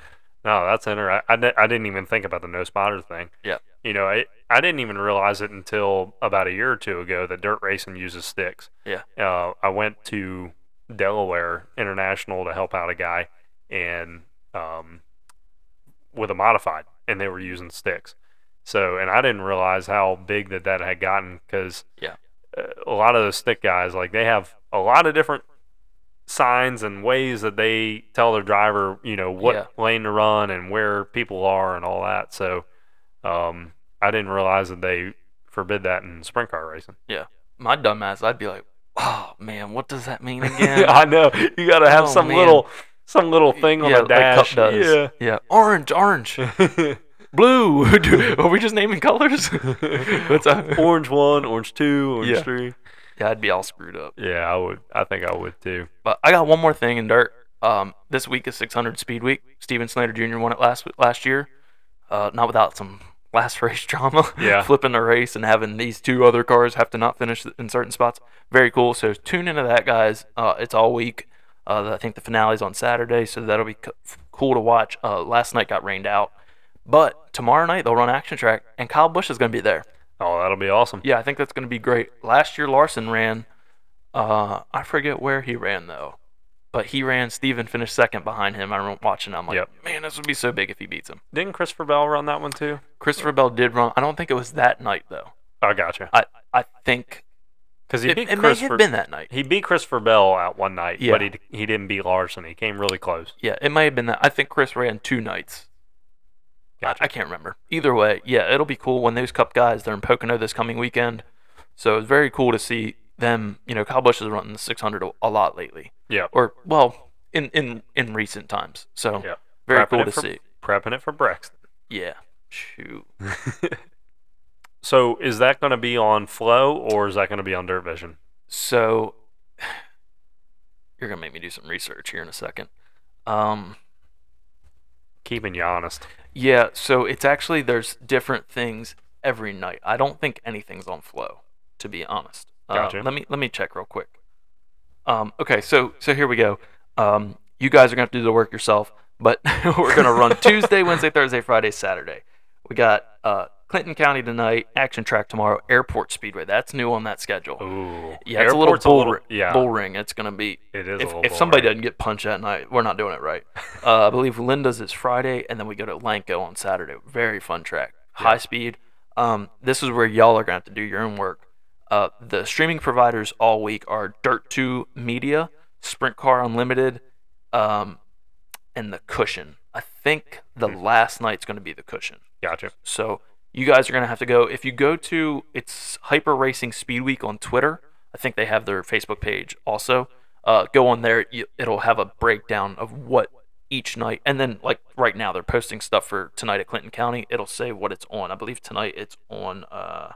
no, that's inter. I, I, I didn't even think about the no spotter thing. Yeah. You know, I, I didn't even realize it until about a year or two ago that dirt racing uses sticks. Yeah. Uh, I went to Delaware International to help out a guy, and um, with a modified, and they were using sticks. So, and I didn't realize how big that that had gotten because Yeah. A lot of those stick guys, like they have a lot of different signs and ways that they tell their driver, you know, what Yeah. lane to run and where people are and all that. So, um, I didn't realize that they forbid that in sprint car racing. Yeah. My dumbass, I'd be like, oh man, what does that mean again? I know you got to have Oh, some man. little, some little thing on yeah, the dash. Like does. Yeah. Orange, orange, blue. Dude, Are we just naming colors? What's up? orange one, orange two, orange Yeah. three. Yeah, I'd be all screwed up. Yeah, I would. I think I would too. But I got one more thing in dirt. Um, this week is 600 Speed Week. Steven Slater Jr. won it last last year. Uh, not without some last race drama. Yeah. Flipping the race and having these two other cars have to not finish in certain spots. Very cool. So tune into that, guys. Uh, it's all week. Uh, I think the finale's on Saturday, so that'll be co- cool to watch. Uh, last night got rained out. But tomorrow night they'll run action track, and Kyle Busch is going to be there. Oh, that'll be awesome. Yeah, I think that's going to be great. Last year Larson ran. Uh, I forget where he ran though, but he ran. Steven finished second behind him. I remember watching. I'm like, Yep. man, this would be so big if he beats him. Didn't Christopher Bell run that one too? Christopher Bell did run. I don't think it was that night though. I gotcha. I I think Because he it, beat it may have been that night. He beat Christopher Bell out one night, Yeah. but he he didn't beat Larson. He came really close. Yeah, it may have been that. I think Chris ran two nights. I, Gotcha. I can't remember. Either way, yeah, it'll be cool when those Cup guys they're in Pocono this coming weekend. So it's very cool to see them. You know, Kyle Busch is running the 600 a, a lot lately, Yeah. or well, in in in recent times. So Yeah. very Prepping cool to for- see. Prepping it for Brexton. Yeah. Shoot. So is that going to be on Flow or is that going to be on Dirt Vision? So you're gonna make me do some research here in a second. Um. Keeping you honest. Yeah, so it's actually there's different things every night. I don't think anything's on flow, to be honest. Uh, Gotcha. let me let me check real quick. Um, okay, so so here we go. Um, you guys are gonna have to do the work yourself, but we're gonna run Tuesday, Wednesday, Thursday, Friday, Saturday. We got uh, Clinton County tonight, Action Track tomorrow, Airport Speedway. That's new on that schedule. Ooh. Yeah, it's a little bull, ri- yeah. bull ring. It's gonna be It is a if, little if somebody ring. doesn't get punched that night, we're not doing it right. uh, I believe Linda's is Friday, and then we go to Lanco on Saturday. Very fun track, high speed. Um, this is where y'all are gonna have to do your own work. Uh, the streaming providers all week are Dirt Two Media, Sprint Car Unlimited, um, and the Cushion. I think the Hmm. last night's gonna be the Cushion. Gotcha. So you guys are gonna have to go. If you go to it's Hyper Racing Speed Week on Twitter, I think they have their Facebook page also. Uh, go on there. You, it'll have a breakdown of what each night, and then like right now they're posting stuff for tonight at Clinton County. It'll say what it's on. I believe tonight it's on. Uh,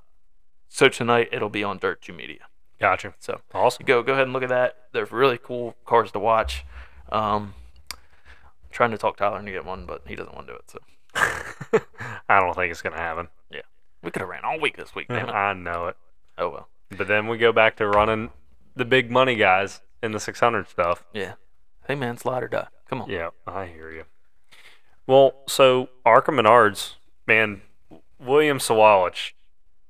so tonight it'll be on Dirt Two Media. Gotcha. So Awesome. go go ahead and look at that. They're really cool cars to watch. Um, trying to talk Tyler into get one, but he doesn't want to do it. So I don't think it's gonna happen. Yeah, we could have ran all week this week. Damn it. I know it. Oh well. But then we go back to running the big money guys in the 600 stuff. Yeah. Hey man, slide or die. Come on. Yeah, I hear you. Well, so ARCA Menards, man, William Sawalich.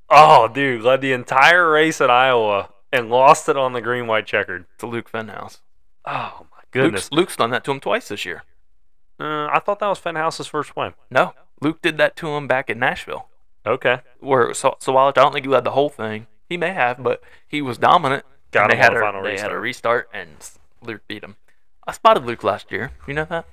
Oh, dude, led the entire race at Iowa and lost it on the green white checkered. To Luke Fenhaus. Oh my goodness. Luke's, Luke's done that to him twice this year. Uh, I thought that was Fenhaus's first win. No, Luke did that to him back in Nashville. Okay. Where so, Sawalich, I don't think he led the whole thing. He may have, but he was dominant. Got and him they had a, final they had a restart. restart, and Luke beat him. I spotted Luke last year. You know that?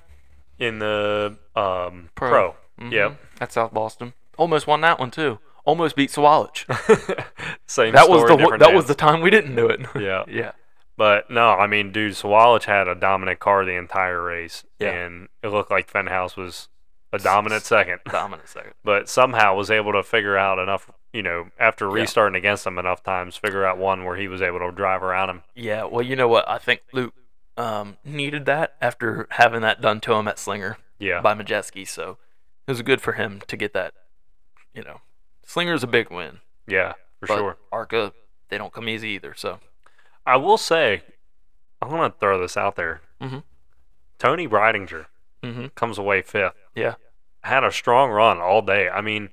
In the um, pro. Mhm. Yep. At South Boston. Almost won that one too. Almost beat Sawalich. Same that was story, the different that day. was the time we didn't do it. Yeah. yeah. But no, I mean, dude, Sawalich had a dominant car the entire race, Yeah. and it looked like Fenhaus was a dominant second, Dominant second. but somehow was able to figure out enough, you know, after Yeah. restarting against him enough times, figure out one where he was able to drive around him. Yeah. Well, you know what? I think Luke um, needed that after having that done to him at Slinger Yeah, by Majeski. So it was good for him to get that. You know, Slinger's a big win. yeah, for sure. Arca, they don't come easy either. So I will say, I'm gonna throw this out there. Mhm. Toni Breidinger hmm comes away fifth. yeah, Had a strong run all day. I mean,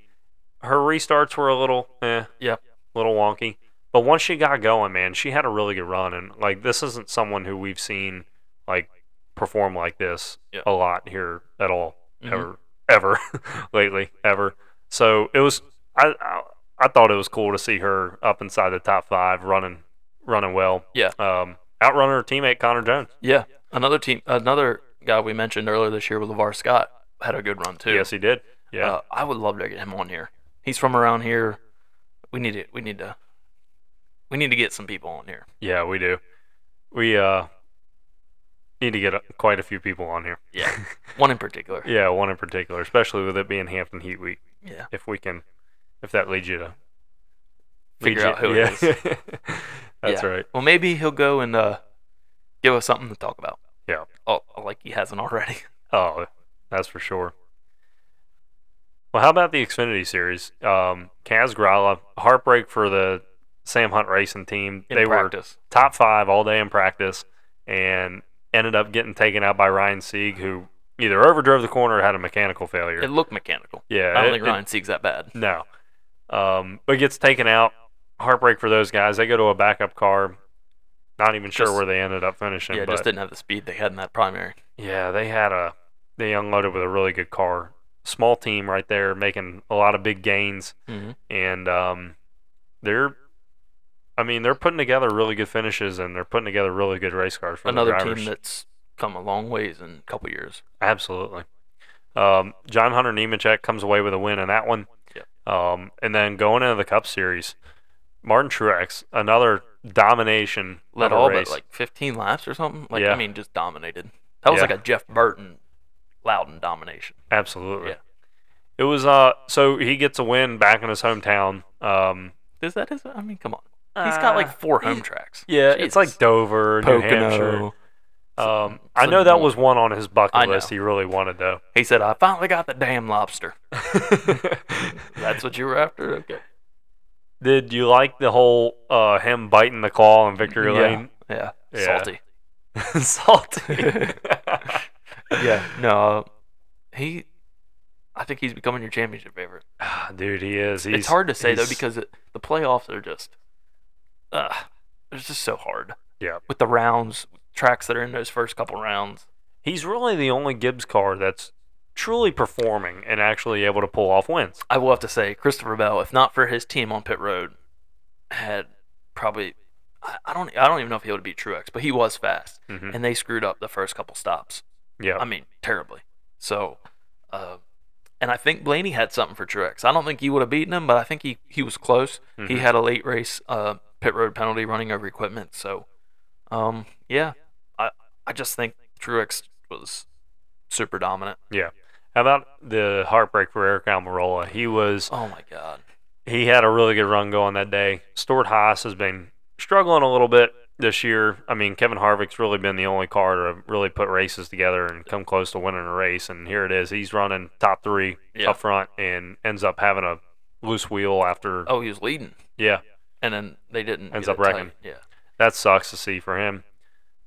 her restarts were a little, eh, Yep. little wonky. But once she got going, man, she had a really good run. And like, this isn't someone who we've seen like perform like this Yeah. a lot here at all, Mhm. ever, ever lately, ever. So it was. I, I I thought it was cool to see her up inside the top five, running, running well. Yeah. Um, outrunning her teammate Connor Jones. yeah. Another team, another guy we mentioned earlier this year with Lavar Scott had a good run too. Yes, he did. Yeah. Uh, I would love to get him on here. He's from around here. We need to. We need to. We need to get some people on here. Yeah, we do. We uh need to get a, quite a few people on here. Yeah. One in particular. Yeah, one in particular, especially with it being Hampton Heat Week. Yeah. If we can, if that leads you to Figure out who you, it yeah. That's Yeah. right. Well, maybe he'll go and uh, give us something to talk about. Yeah. Oh, like he hasn't already. Oh, that's for sure. Well, how about the Xfinity Series? Um, Kaz Grala, heartbreak for the Sam Hunt Racing team. In they practice. were top five all day in practice, and ended up getting taken out by Ryan Sieg, who either overdrove the corner or had a mechanical failure. It looked mechanical. yeah, I don't it- think it- Ryan Sieg's that bad. No. Um, but gets taken out. Heartbreak for those guys. They go to a backup car. Not even sure Just- where they ended up finishing. Yeah, just didn't have the speed they had in that primary. yeah, they had a they unloaded with a really good car. Small team right there, making a lot of big gains, hmm and um, they're. I mean, they're putting together really good finishes, and they're putting together really good race cars for Another team that's come a long ways in a couple years. Absolutely. Um, John Hunter Nemechek comes away with a win in that one. Yep. Um, and then going into the Cup Series, Martin Truex, another domination Led all race. but like 15 laps or something. Like Yeah. I mean, just dominated. That was Yeah. like a Jeff Burton Loudon domination. Absolutely. Yeah. It was uh. So he gets a win back in his hometown. Um, Is that his? I mean, come on. He's got like four home tracks. yeah, it's like Jesus. Dover, New Hampshire. Pocono. Um, I know that was one on his bucket know. list. He really wanted though. He said, "I finally got the damn lobster." That's what you were after. Okay. Did you like the whole uh him biting the claw on victory Yeah. lane? Yeah. Yeah. Salty. Salty. yeah. No. He. I think he's becoming your championship favorite. Ah, Dude, he is. He's, it's hard to say though because it, the playoffs are just. Uh, it's just so hard yeah, with the rounds, tracks that are in those first couple rounds. he's really the only Gibbs car that's truly performing and actually able to pull off wins. I will have to say, Christopher Bell, if not for his team on pit road, had probably I, don't I don't even know if he would have beat Truex, but he was fast, Mhm. and they screwed up the first couple stops. Yeah, I mean, terribly. So, uh, and I think Blaney had something for Truex. I don't think he would have beaten him, but I think he he was close. He Mhm. had a late race uh, pit road penalty running over equipment. So, um, yeah, I I just think Truex was super dominant. yeah. How about the heartbreak for Eric Almirola? He was Oh my God. he had a really good run going that day. Stewart-Haas has been struggling a little bit this year. I mean, Kevin Harvick's really been the only car to really put races together and come close to winning a race. And here it is. He's running top three Yeah. up front and ends up having a loose wheel after. Oh, he was leading, Yeah, and then they didn't. Ends up it tight. wrecking. Yeah. that sucks to see for him.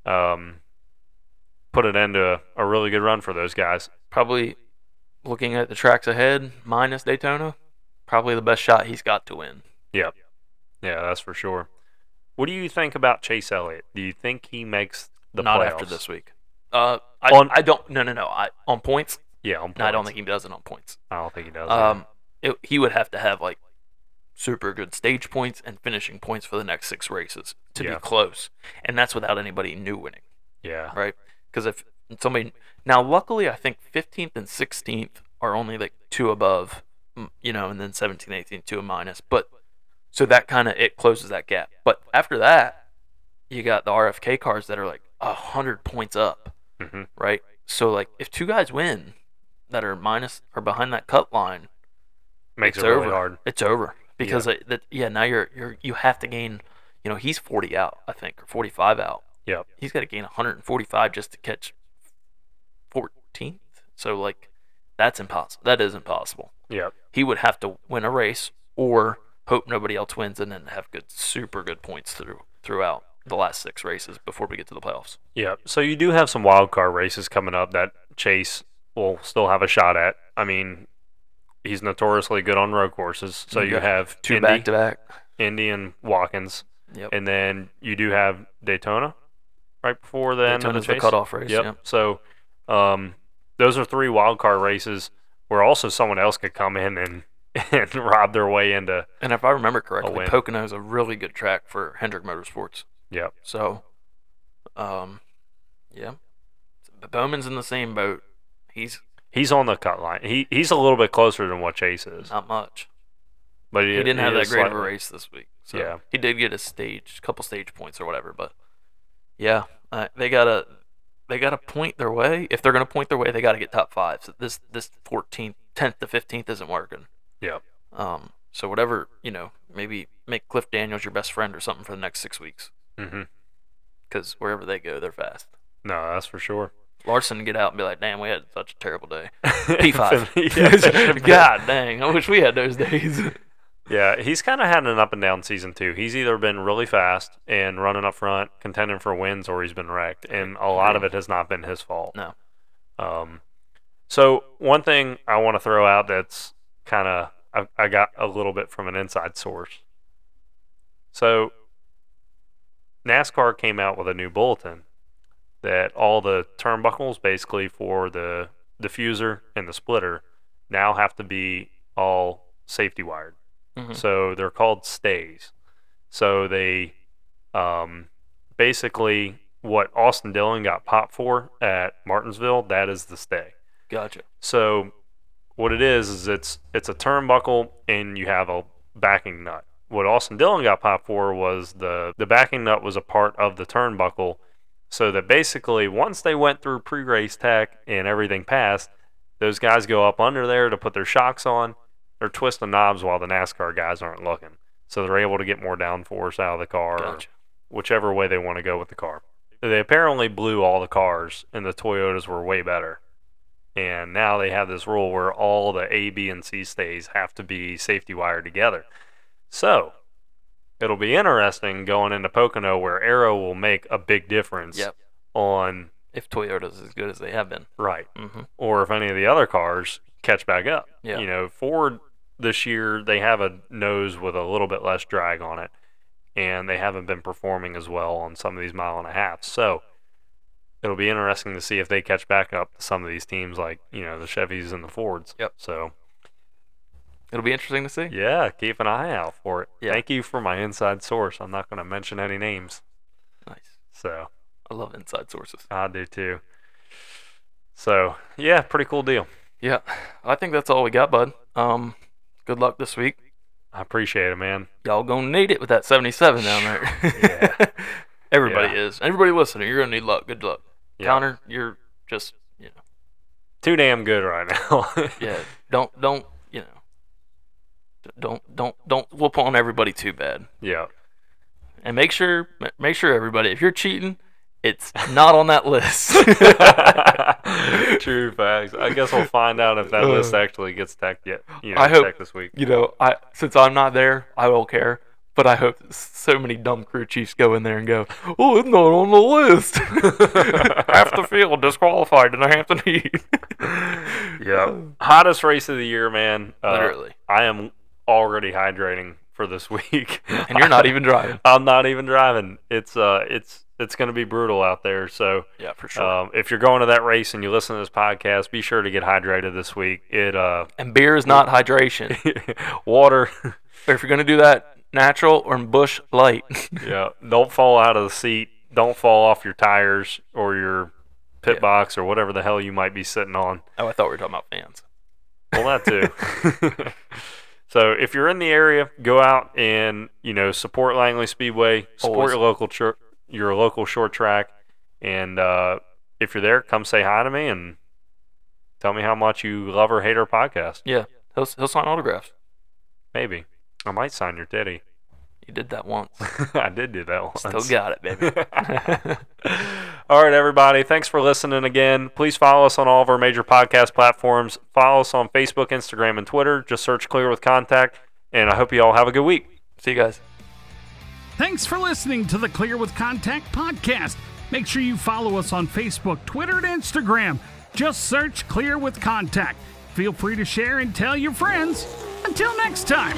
Um, put an end to a, a really good run for those guys. Probably looking at the tracks ahead, minus Daytona, probably the best shot he's got to win. Yep. Yeah, that's for sure. What do you think about Chase Elliott? Do you think he makes the Not playoffs? after this week. Uh, I, On- I don't. No, no, no. I on points. Yeah, on No, I don't think he does it on points. I don't think he does. Um, it, he would have to have like super good stage points and finishing points for the next six races to Yeah. be close, and that's without anybody new winning, yeah. right? Because if somebody now, luckily, I think 15th and 16th are only like two above, you know, and then 17th, 18th, two a minus, but so that kind of it closes that gap. But after that, you got the RFK cars that are like a hundred points up, hmm right? So like if two guys win that are minus or behind that cut line, Makes it's it really over. hard. It's over because it, that yeah now you're you're you have to gain you know he's 40 out I think or 45 out. Yeah, He's got to gain 145 just to catch 14th. So like that's impossible. That is impossible. Yeah. He would have to win a race or hope nobody else wins and then have good super good points through throughout the last six races before we get to the playoffs. Yeah. So you do have some wild card races coming up that Chase will still have a shot at. I mean, he's notoriously good on road courses. So you got have Two Indy, back to back. Indy and Watkins, Yep. and then you do have Daytona right before then. Daytona's the the cutoff race. Yep. Yep. So, um, those are three wild card races where also someone else could come in and and rob their way into. And if I remember correctly. Pocono is a really good track for Hendrick Motorsports. Yeah. So, um, yeah, Bowman's in the same boat. He's He's on the cut line. He he's a little bit closer than what Chase is, not much. but He didn't have that great of a race this week. So Yeah. he did get a stage, couple stage points or whatever. But yeah, uh, they gotta they gotta point their way. If they're gonna point their way, they gotta get top five. So this this 14th, 10th to 15th isn't working. Yep. Um, so whatever you know, maybe make Cliff Daniels your best friend or something for the next six weeks. Mm-hmm. Because wherever they go, they're fast. No, that's for sure. Larson get out and be like, "Damn, we had such a terrible day." P5. God dang, I wish we had those days. Yeah, he's kind of had an up and down season too. He's either been really fast and running up front, contending for wins, or he's been wrecked, and a lot of it has not been his fault. No. Um, so one thing I want to throw out that's kind of I, I got a little bit from an inside source. So NASCAR came out with a new bulletin that all the turnbuckles, basically for the diffuser and the splitter, now have to be all safety wired. Mhm. So they're called stays. So they um, basically what Austin Dillon got popped for at Martinsville, that is the stay. Gotcha. So what it is is it's it's a turnbuckle and you have a backing nut. What Austin Dillon got popped for was the the backing nut was a part of the turnbuckle, so that basically once they went through pre-race tech and everything passed, those guys go up under there to put their shocks on. They're twisting knobs while the NASCAR guys aren't looking, so they're able to get more downforce out of the car, or Gotcha. whichever way they want to go with the car. They apparently blew all the cars, and the Toyotas were way better and now they have this rule where all the A, B, and C stays have to be safety wired together. So it'll be interesting going into Pocono where aero will make a big difference Yep. on If Toyota's as good as they have been. right, Mm-hmm. or if any of the other cars catch back up. Yeah. You know, Ford this year they have a nose with a little bit less drag on it, and they haven't been performing as well on some of these mile and a half. So it'll be interesting to see if they catch back up to some of these teams like you know the Chevys and the Fords. Yep. So It'll be interesting to see. yeah, keep an eye out for it. Yeah. Thank you for my inside source. I'm not going to mention any names. Nice. So I love inside sources. I do too. So yeah, pretty cool deal. Yeah. I think that's all we got, bud. Um, good luck this week. I appreciate it, man. Y'all gonna need it with that 77 down there. Yeah. Everybody Yeah. is. Everybody listening, you're gonna need luck. Good luck. Yeah. Connor, you're just you know Too damn good right now. yeah. Don't don't you know. Don't don't don't whoop on everybody too bad. Yeah. And make sure, make sure everybody, if you're cheating, it's not on that list. True facts. I guess we'll find out if that list actually gets checked yet. You know, Uh, I hope- this week. you know, I since I'm not there, I will care. But I hope so many dumb crew chiefs go in there and go, "Oh, it's not on the list." Half the field disqualified in the Hampton Heat. Yeah. Hottest race of the year, man. Uh, Literally. I am already hydrating for this week. and you're not even driving. I'm not even driving. It's uh it's it's going to be brutal out there. So Yeah, for sure. um, if you're going to that race and you listen to this podcast, be sure to get hydrated this week. It uh and beer is not hydration. water. or if you're gonna do that, natural or Busch Light. yeah, don't fall out of the seat. Don't fall off your tires or your pit Yeah. box or whatever the hell you might be sitting on. oh, I thought we were talking about fans. Well, that too. so if you're in the area, go out and you know support Langley Speedway, support Always. your local chur- your local short track, and uh, if you're there, come say hi to me and tell me how much you love or hate our podcast. Yeah, he'll he'll sign autographs. Maybe I might sign your titty. You did that once. I did do that once. Still got it, baby. all right, everybody. Thanks for listening again. Please follow us on all of our major podcast platforms. Follow us on Facebook, Instagram, and Twitter. Just search Clear with Contact. And I hope you all have a good week. See you guys. Thanks for listening to the Clear with Contact podcast. Make sure you follow us on Facebook, Twitter, and Instagram. Just search Clear with Contact. Feel free to share and tell your friends. Until next time.